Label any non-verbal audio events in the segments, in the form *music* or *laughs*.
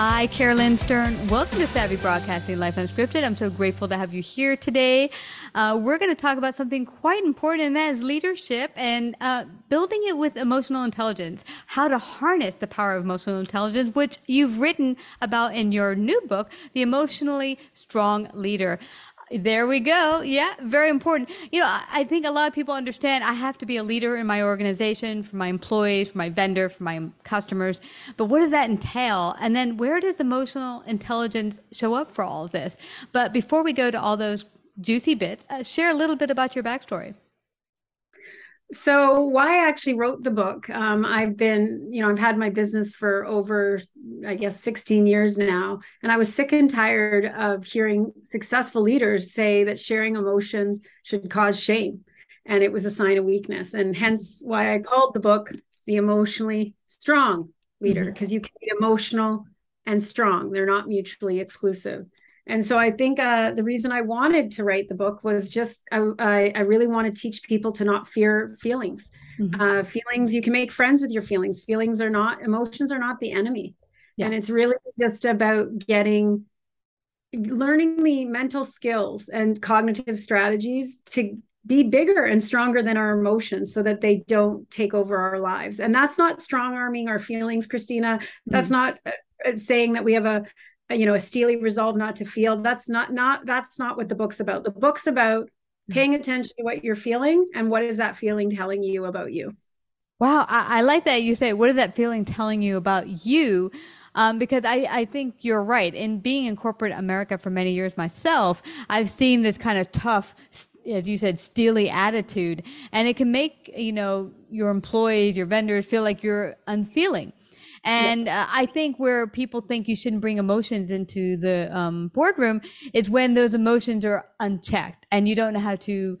Hi, Carolyn Stern. Welcome to Savvy Broadcasting Life Unscripted. I'm so grateful to have you here today. Uh, we're going to talk about something quite important, and that is leadership and uh, building it with emotional intelligence, how to harness the power of emotional intelligence, which you've written about in your new book, The Emotionally Strong Leader. There we go. Yeah, very important. You know, I think a lot of people understand I have to be a leader in my organization, for my employees, for my vendor, for my customers. But what does that entail? And then where does emotional intelligence show up for all of this? But before we go to all those juicy bits, uh, share a little bit about your backstory. So, why I actually wrote the book, um, I've been, you know, I've had my business for over, I guess, 16 years now. And I was sick and tired of hearing successful leaders say that sharing emotions should cause shame and it was a sign of weakness. And hence why I called the book The Emotionally Strong Leader, because mm-hmm. you can be emotional and strong, they're not mutually exclusive and so i think uh, the reason i wanted to write the book was just i, I, I really want to teach people to not fear feelings mm-hmm. uh, feelings you can make friends with your feelings feelings are not emotions are not the enemy yeah. and it's really just about getting learning the mental skills and cognitive strategies to be bigger and stronger than our emotions so that they don't take over our lives and that's not strong arming our feelings christina that's mm-hmm. not uh, saying that we have a you know a steely resolve not to feel that's not not that's not what the book's about the book's about mm-hmm. paying attention to what you're feeling and what is that feeling telling you about you wow i, I like that you say what is that feeling telling you about you um, because I, I think you're right. In being in corporate America for many years myself, I've seen this kind of tough, as you said, steely attitude, and it can make you know your employees, your vendors feel like you're unfeeling. And yeah. uh, I think where people think you shouldn't bring emotions into the um, boardroom is when those emotions are unchecked and you don't know how to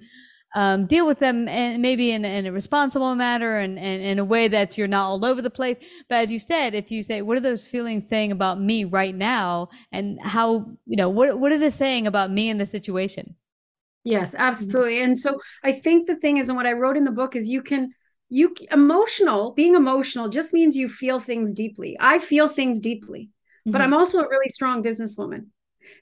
um, deal with them and maybe in, in a responsible manner and, and in a way that you're not all over the place. But as you said, if you say, what are those feelings saying about me right now? And how, you know, what, what is it saying about me in the situation? Yes, absolutely. And so I think the thing is, and what I wrote in the book is you can you emotional being emotional just means you feel things deeply i feel things deeply mm-hmm. but i'm also a really strong businesswoman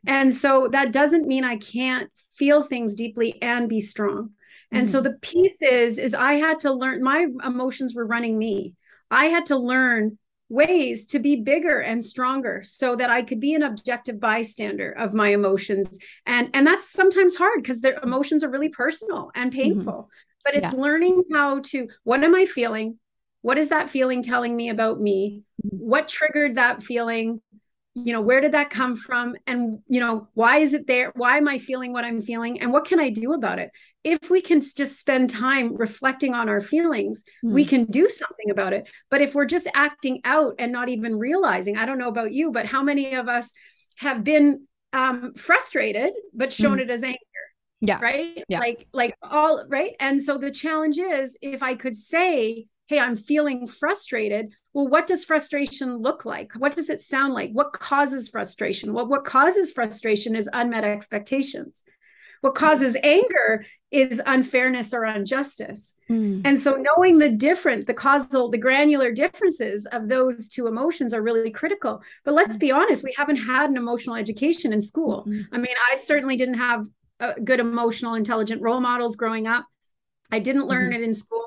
and so that doesn't mean i can't feel things deeply and be strong and mm-hmm. so the piece is is i had to learn my emotions were running me i had to learn ways to be bigger and stronger so that i could be an objective bystander of my emotions and and that's sometimes hard because their emotions are really personal and mm-hmm. painful mm-hmm but it's yeah. learning how to what am i feeling what is that feeling telling me about me mm-hmm. what triggered that feeling you know where did that come from and you know why is it there why am i feeling what i'm feeling and what can i do about it if we can just spend time reflecting on our feelings mm. we can do something about it but if we're just acting out and not even realizing i don't know about you but how many of us have been um, frustrated but shown mm. it as anger yeah right yeah. like like all right and so the challenge is if i could say hey i'm feeling frustrated well what does frustration look like what does it sound like what causes frustration well what causes frustration is unmet expectations what causes anger is unfairness or injustice. Mm. And so knowing the different, the causal, the granular differences of those two emotions are really critical. But let's be honest, we haven't had an emotional education in school. Mm-hmm. I mean, I certainly didn't have good emotional intelligent role models growing up. I didn't learn mm-hmm. it in school.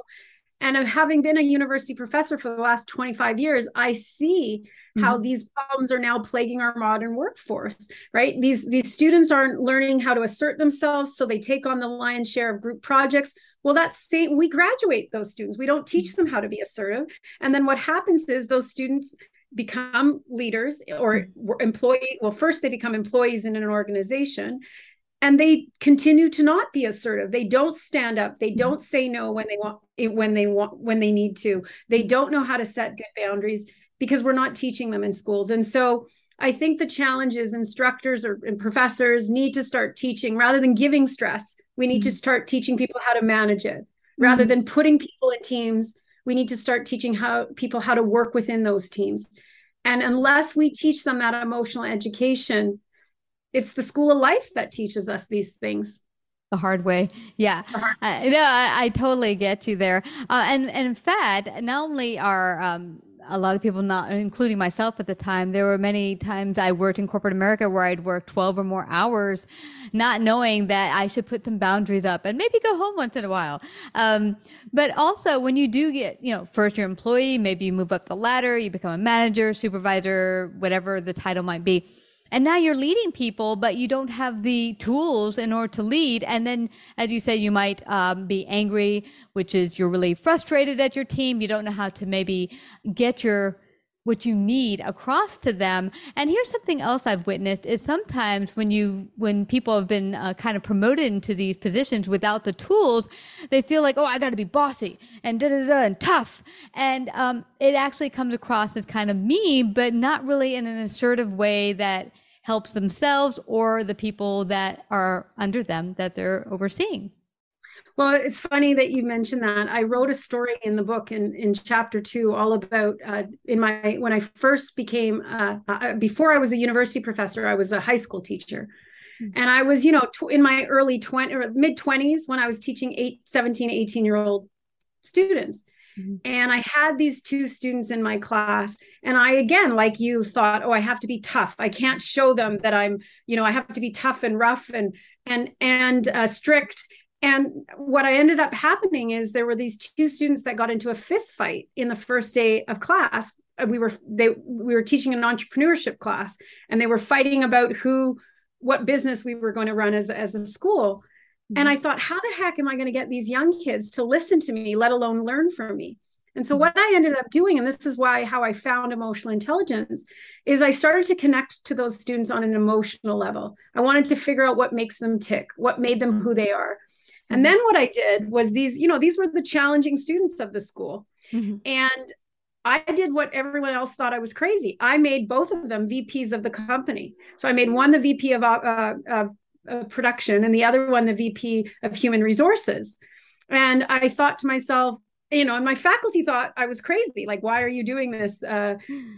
And of having been a university professor for the last 25 years, I see mm-hmm. how these problems are now plaguing our modern workforce, right? These these students aren't learning how to assert themselves, so they take on the lion's share of group projects. Well, that's same we graduate those students. We don't teach them how to be assertive. And then what happens is those students become leaders or mm-hmm. employee well first they become employees in an organization and they continue to not be assertive. They don't stand up. They mm-hmm. don't say no when they want when they want when they need to. They don't know how to set good boundaries because we're not teaching them in schools. And so i think the challenge is instructors or and professors need to start teaching. Rather than giving stress we need mm-hmm. to start teaching people how to manage it. Rather mm-hmm. than putting people in teams we need to start teaching how people how to work within those teams. And unless we teach them that emotional education it's the school of life that teaches us these things. The hard way. Yeah. Uh, no I, I, totally get you there. Uh, and, and in fact not only are um, a lot of people not including myself at the time there were many times i worked in corporate america where i'd work 12 or more hours not knowing that i should put some boundaries up and maybe go home once in a while. Um, but also when you do get you know first year employee maybe you move up the ladder you become a manager supervisor whatever the title might be and now you're leading people but you don't have the tools in order to lead. And then as you say you might um, be angry which is you're really frustrated at your team. You don't know how to maybe get your what you need across to them and here's something else i've witnessed is sometimes when you when people have been uh, kind of promoted into these positions without the tools they feel like oh i got to be bossy and da da da and tough and um, it actually comes across as kind of mean but not really in an assertive way that helps themselves or the people that are under them that they're overseeing. Well, it's funny that you mentioned that. I wrote a story in the book in, in chapter two all about uh, in my when I first became uh, uh, before I was a university professor, I was a high school teacher. Mm-hmm. And I was, you know, tw- in my early 20 or mid 20s when I was teaching eight, 17, 18 year old students. Mm-hmm. And I had these two students in my class. And I, again, like you, thought, oh, I have to be tough. I can't show them that I'm, you know, I have to be tough and rough and, and, and uh, strict. And what I ended up happening is there were these two students that got into a fist fight in the first day of class. Uh, we were they we were teaching an entrepreneurship class, and they were fighting about who what business we were going to run as as a school. And I thought, how the heck am I going to get these young kids to listen to me, let alone learn from me? And so what I ended up doing, and this is why how I found emotional intelligence, is I started to connect to those students on an emotional level. I wanted to figure out what makes them tick, what made them who they are. And then what I did was these, you know, these were the challenging students of the school. Mm-hmm. And I did what everyone else thought I was crazy. I made both of them VPs of the company. So I made one the VP of uh, uh, uh, production and the other one the VP of human resources. And I thought to myself, you know, and my faculty thought I was crazy. Like, why are you doing this? Uh,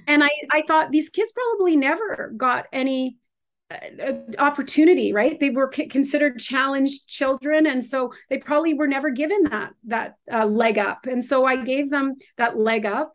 and I, I thought these kids probably never got any opportunity, right? They were c- considered challenged children, and so they probably were never given that that uh, leg up. And so I gave them that leg up,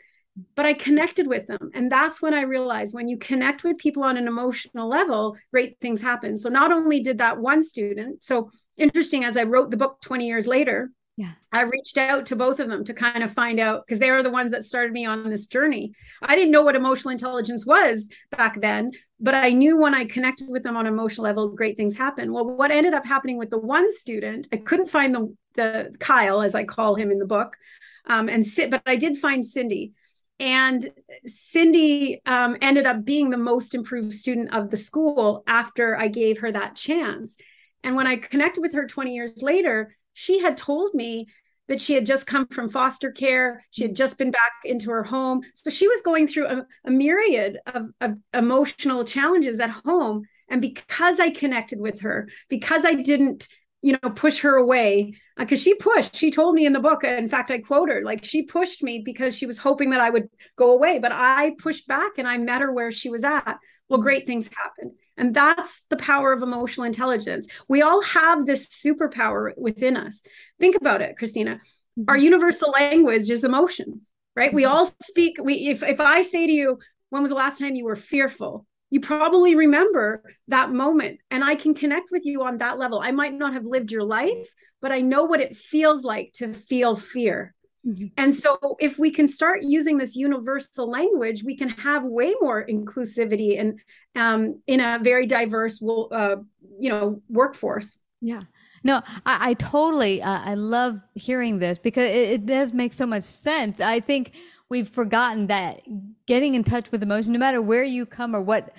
but I connected with them. And that's when I realized when you connect with people on an emotional level, great things happen. So not only did that one student, so interesting as I wrote the book 20 years later, yeah. I reached out to both of them to kind of find out because they are the ones that started me on this journey. I didn't know what emotional intelligence was back then, but I knew when I connected with them on an emotional level, great things happen. Well, what ended up happening with the one student, I couldn't find the the Kyle, as I call him in the book, um, and sit, but I did find Cindy. And Cindy um, ended up being the most improved student of the school after I gave her that chance. And when I connected with her 20 years later, she had told me that she had just come from foster care. She had just been back into her home. So she was going through a, a myriad of, of emotional challenges at home. And because I connected with her, because I didn't you know push her away because uh, she pushed she told me in the book in fact i quote her like she pushed me because she was hoping that i would go away but i pushed back and i met her where she was at well great things happened and that's the power of emotional intelligence. We all have this superpower within us. Think about it christina. Mm-hmm. our universal language is emotions right? Mm-hmm. we all speak we if, if i say to you when was the last time you were fearful? You probably remember that moment. And i can connect with you on that level. I might not have lived your life but i know what it feels like to feel fear mm-hmm. and so if we can start using this universal language we can have way more inclusivity and um, in a very diverse uh, you know workforce yeah no, I, I totally, uh, I love hearing this because it, it, does make so much sense. I think we've forgotten that getting in touch with emotion, no matter where you come or what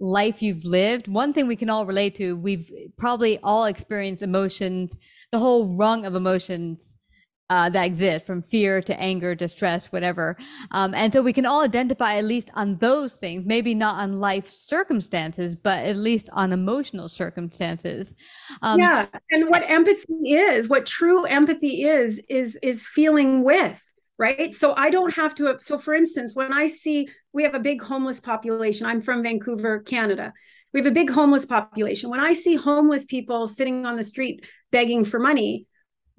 life you've lived, one thing we can all relate to, we've probably all experienced emotions, the whole rung of emotions uh, that exist from fear to anger distress, whatever. Um, and so we can all identify at least on those things, maybe not on life circumstances, but at least on emotional circumstances. Um, yeah. And what empathy is, what true empathy is, is, is feeling with right so i don't have to so for instance when i see we have a big homeless population i'm from vancouver canada we have a big homeless population when i see homeless people sitting on the street begging for money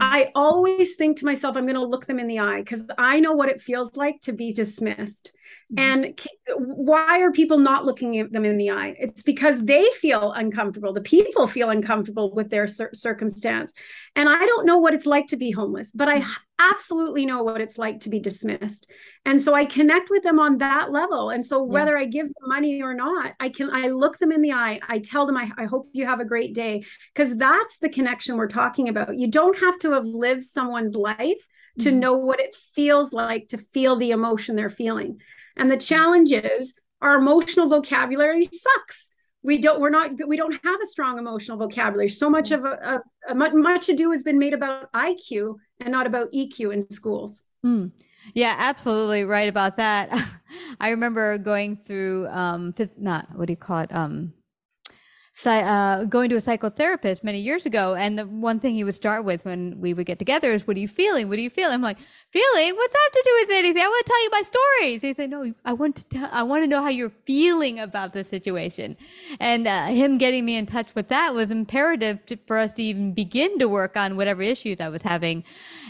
i always think to myself i'm going to look them in the eye because i know what it feels like to be dismissed. And why are people not looking at them in the eye? It's because they feel uncomfortable. The people feel uncomfortable with their cir- circumstance. And I don't know what it's like to be homeless, but I mm-hmm. absolutely know what it's like to be dismissed. And so I connect with them on that level. And so whether yeah. I give them money or not, I can I look them in the eye. I tell them I, I hope you have a great day because that's the connection we're talking about. You don't have to have lived someone's life to mm-hmm. know what it feels like to feel the emotion they're feeling. And the challenge is our emotional vocabulary sucks. We don't, we're not, we don't have a strong emotional vocabulary. So much of a, a, a much ado has been made about IQ and not about EQ in schools. Mm. Yeah, absolutely right about that. *laughs* I remember going through, um, not what do you call it? Um, uh, going to a psychotherapist many years ago, and the one thing he would start with when we would get together is, "What are you feeling? What are you feeling?" I'm like, "Feeling? What's that to do with anything? I want to tell you my stories." He said, "No, I want to tell. I want to know how you're feeling about the situation." And uh, him getting me in touch with that was imperative to, for us to even begin to work on whatever issues I was having.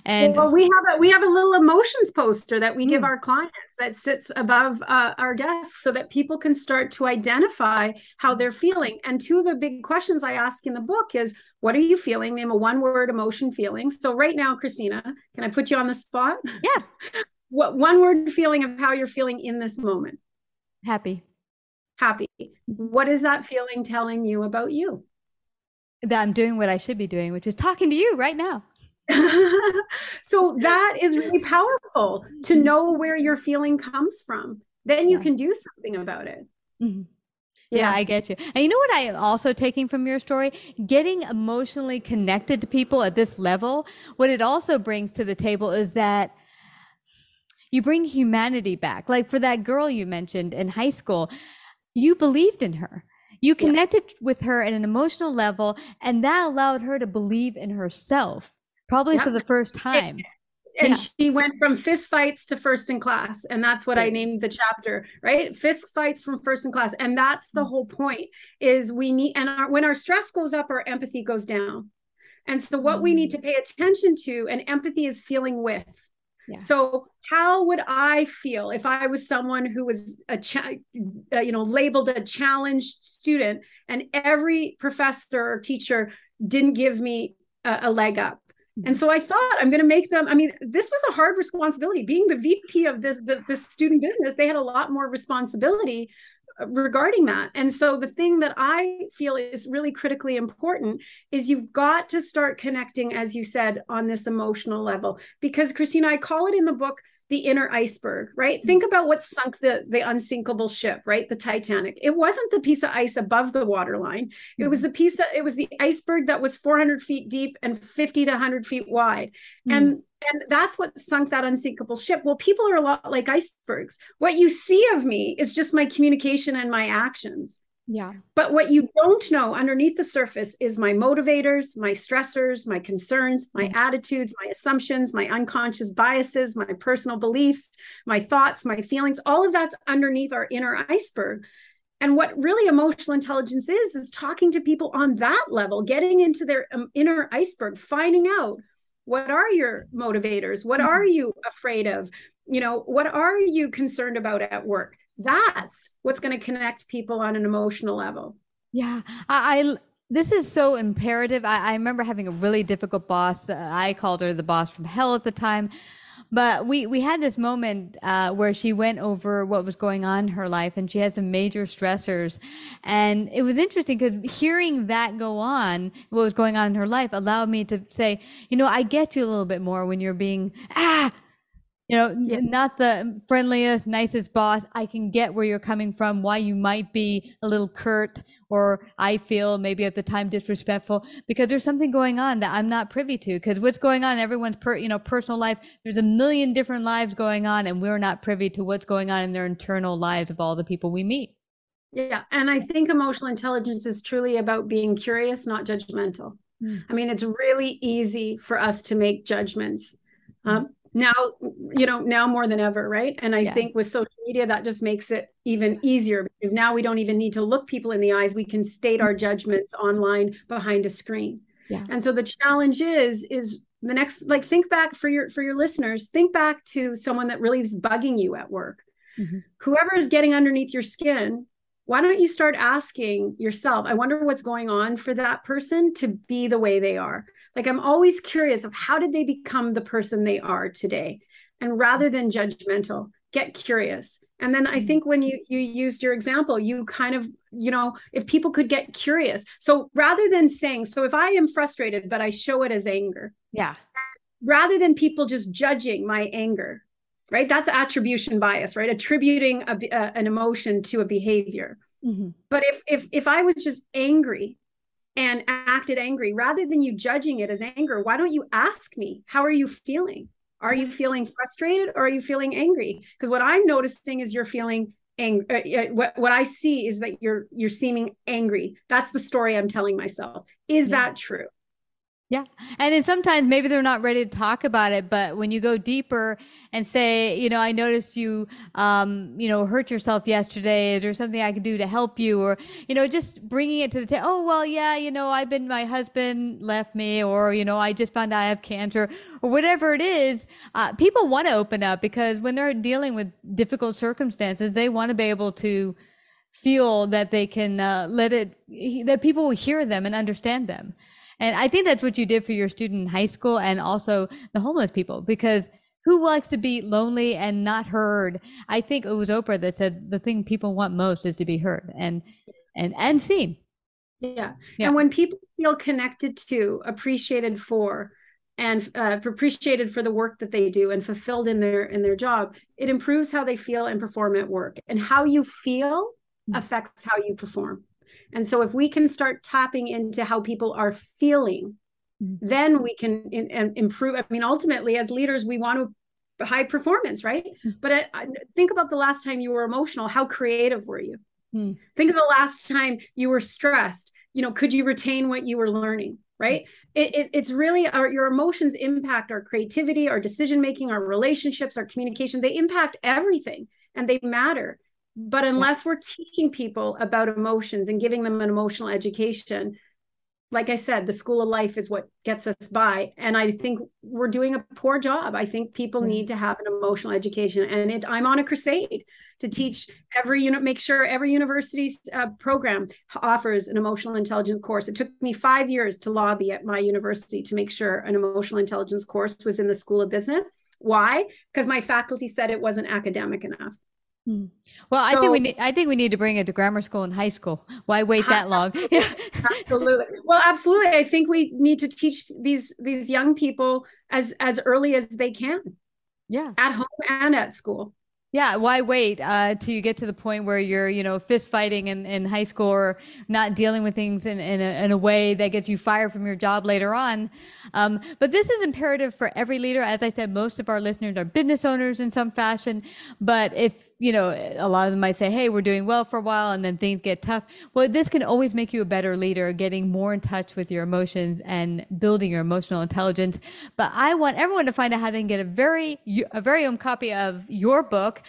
And well, we have a we have a little emotions poster that we mm. give our clients that sits above uh, our desk so that people can start to identify how they're feeling. And two of the big questions I ask in the book is, what are you feeling? Name a one word emotion feeling. So right now, Christina, can I put you on the spot? Yeah. *laughs* what one word feeling of how you're feeling in this moment? Happy. Happy. What is that feeling telling you about you? That I'm doing what I should be doing, which is talking to you right now. *laughs* so that is really powerful to mm-hmm. know where your feeling comes from. Then you yeah. can do something about it. Mm-hmm. Yeah, yeah, I get you. And you know what I am also taking from your story? Getting emotionally connected to people at this level, what it also brings to the table is that you bring humanity back. Like for that girl you mentioned in high school, you believed in her. You connected yeah. with her at an emotional level, and that allowed her to believe in herself probably for the first time. And, yeah. she went from fist fights to first in class. And that's what I named the chapter, right? Fist fights from first in class. And that's the mm-hmm. whole point is we need, and our, when our stress goes up, our empathy goes down. And so what we need mm. to pay attention to, and empathy is feeling with. Yeah. So how would I feel if I was someone who was a cha- uh, you know labeled a challenged student and every professor or teacher didn't give me a, a leg up and so I thought I'm going to make them. I mean, this was a hard responsibility. Being the VP of this the, this student business, they had a lot more responsibility uh, regarding that. And so the thing that I feel is really critically important is you've got to start connecting, as you said, on this emotional level. Because Christina, I call it in the book the inner iceberg, right? Mm-hmm. Think about what sunk the the unsinkable ship, right? The Titanic. It wasn't the piece of ice above the waterline. It was mm-hmm. the piece of, it was the iceberg that was 400 feet deep and 50 to 100 feet wide. Mm-hmm. And and that's what sunk that unsinkable ship. Well, people are a lot like icebergs. What you see of me is just my communication and my actions. Yeah. But what you don't know underneath the surface is my motivators, my stressors, my concerns, my mm-hmm. attitudes, my assumptions, my unconscious biases, my personal beliefs, my thoughts, my feelings. All of that's underneath our inner iceberg. And what really emotional intelligence is, is talking to people on that level, getting into their um, inner iceberg, finding out what are your motivators? What mm-hmm. are you afraid of? You know, what are you concerned about at work? That's what's going to connect people on an emotional level. Yeah I, I this is so imperative. I, I, remember having a really difficult boss. I called her the boss from hell at the time. But we we had this moment uh, where she went over what was going on in her life and she had some major stressors. And it was interesting because hearing that go on what was going on in her life allowed me to say you know i get you a little bit more when you're being ah you know yeah. not the friendliest nicest boss i can get where you're coming from why you might be a little curt or i feel maybe at the time disrespectful because there's something going on that i'm not privy to because what's going on in everyone's per, you know personal life there's a million different lives going on and we're not privy to what's going on in their internal lives of all the people we meet yeah and i think emotional intelligence is truly about being curious not judgmental mm. i mean it's really easy for us to make judgments um, now you know now more than ever right and i yeah. think with social media that just makes it even easier because now we don't even need to look people in the eyes we can state our judgments online behind a screen yeah. and so the challenge is is the next like think back for your for your listeners think back to someone that really is bugging you at work mm-hmm. whoever is getting underneath your skin why don't you start asking yourself i wonder what's going on for that person to be the way they are like i'm always curious of how did they become the person they are today? And rather than judgmental get curious. And then i mm-hmm. think when you you used your example you kind of you know if people could get curious. So rather than saying so if i am frustrated but i show it as anger yeah. rather than people just judging my anger right? That's attribution bias right? Attributing a, a, an emotion to a behavior. Mm-hmm. but if if if i was just angry and acted angry. Rather than you judging it as anger why don't you ask me how are you feeling? Are you feeling frustrated or are you feeling angry? Because what i'm noticing is you're feeling angry uh, uh, what, what i see is that you're you're seeming angry. That's the story i'm telling myself. Is yeah. that true yeah. And then sometimes maybe they're not ready to talk about it, but when you go deeper and say, you know, I noticed you, um, you know, hurt yourself yesterday. Is there something I can do to help you? Or, you know, just bringing it to the table. Oh, well, yeah, you know, I've been, my husband left me, or, you know, I just found out I have cancer, or whatever it is. Uh, people want to open up because when they're dealing with difficult circumstances, they want to be able to feel that they can uh, let it, that people will hear them and understand them. And I think that's what you did for your student in high school and also the homeless people because who likes to be lonely and not heard? I think it was Oprah that said the thing people want most is to be heard and and and seen. Yeah. yeah. And when people feel connected to, appreciated for, and uh, appreciated for the work that they do and fulfilled in their in their job, it improves how they feel and perform at work. And how you feel mm. affects how you perform. And so if we can start tapping into how people are feeling, mm-hmm. then we can in, in, improve. I mean, ultimately, as leaders, we want to high performance, right? Mm-hmm. But I, I, think about the last time you were emotional. How creative were you? Mm-hmm. Think of the last time you were stressed. You know, could you retain what you were learning? Right. It, it, it's really our your emotions impact our creativity, our decision making, our relationships, our communication. They impact everything, and they matter. But unless we're teaching people about emotions and giving them an emotional education, like I said, the school of life is what gets us by. And I think we're doing a poor job. I think people need to have an emotional education. And it, I'm on a crusade to teach every unit, make sure every university's uh, program offers an emotional intelligence course. It took me five years to lobby at my university to make sure an emotional intelligence course was in the School of Business. Why? Because my faculty said it wasn't academic enough. Hmm. Well, so, I think we need. I think we need to bring it to grammar school and high school. Why wait that long? *laughs* absolutely. Well, absolutely. I think we need to teach these these young people as as early as they can. Yeah. At home and at school. Yeah, why wait uh, till you get to the point where you're, you know, fist fighting in, in high school or not dealing with things in, in, a, in a way that gets you fired from your job later on. Um, but this is imperative for every leader. As I said, most of our listeners are business owners in some fashion. But if you know, a lot of them might say, hey, we're doing well for a while and then things get tough. Well, this can always make you a better leader, getting more in touch with your emotions and building your emotional intelligence. But I want everyone to find out how they can get a very, a very own copy of your book.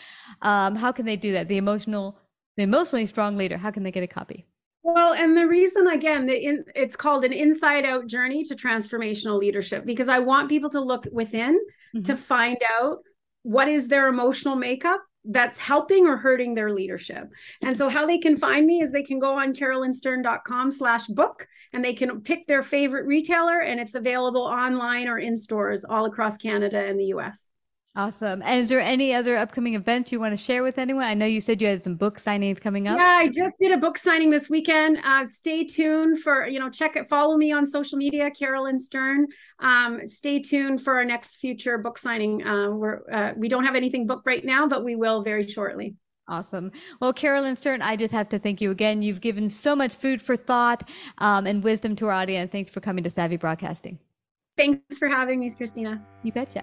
Um, how can they do that? The emotional, the emotionally strong leader. How can they get a copy? Well, and the reason again, the in, it's called an inside out journey to transformational leadership because I want people to look within mm-hmm. to find out what is their emotional makeup that's helping or hurting their leadership. And so how they can find me is they can go on carolynstern.com slash book and they can pick their favorite retailer and it's available online or in stores all across Canada and the US. Awesome. And is there any other upcoming events you want to share with anyone? I know you said you had some book signings coming up. Yeah, I just did a book signing this weekend. Uh, stay tuned for, you know, check it, follow me on social media, Carolyn Stern. Um, stay tuned for our next future book signing. Uh, we're, uh, we don't have anything booked right now, but we will very shortly. Awesome. Well, Carolyn Stern, I just have to thank you again. You've given so much food for thought um, and wisdom to our audience. Thanks for coming to Savvy Broadcasting. Thanks for having me, Christina. You betcha.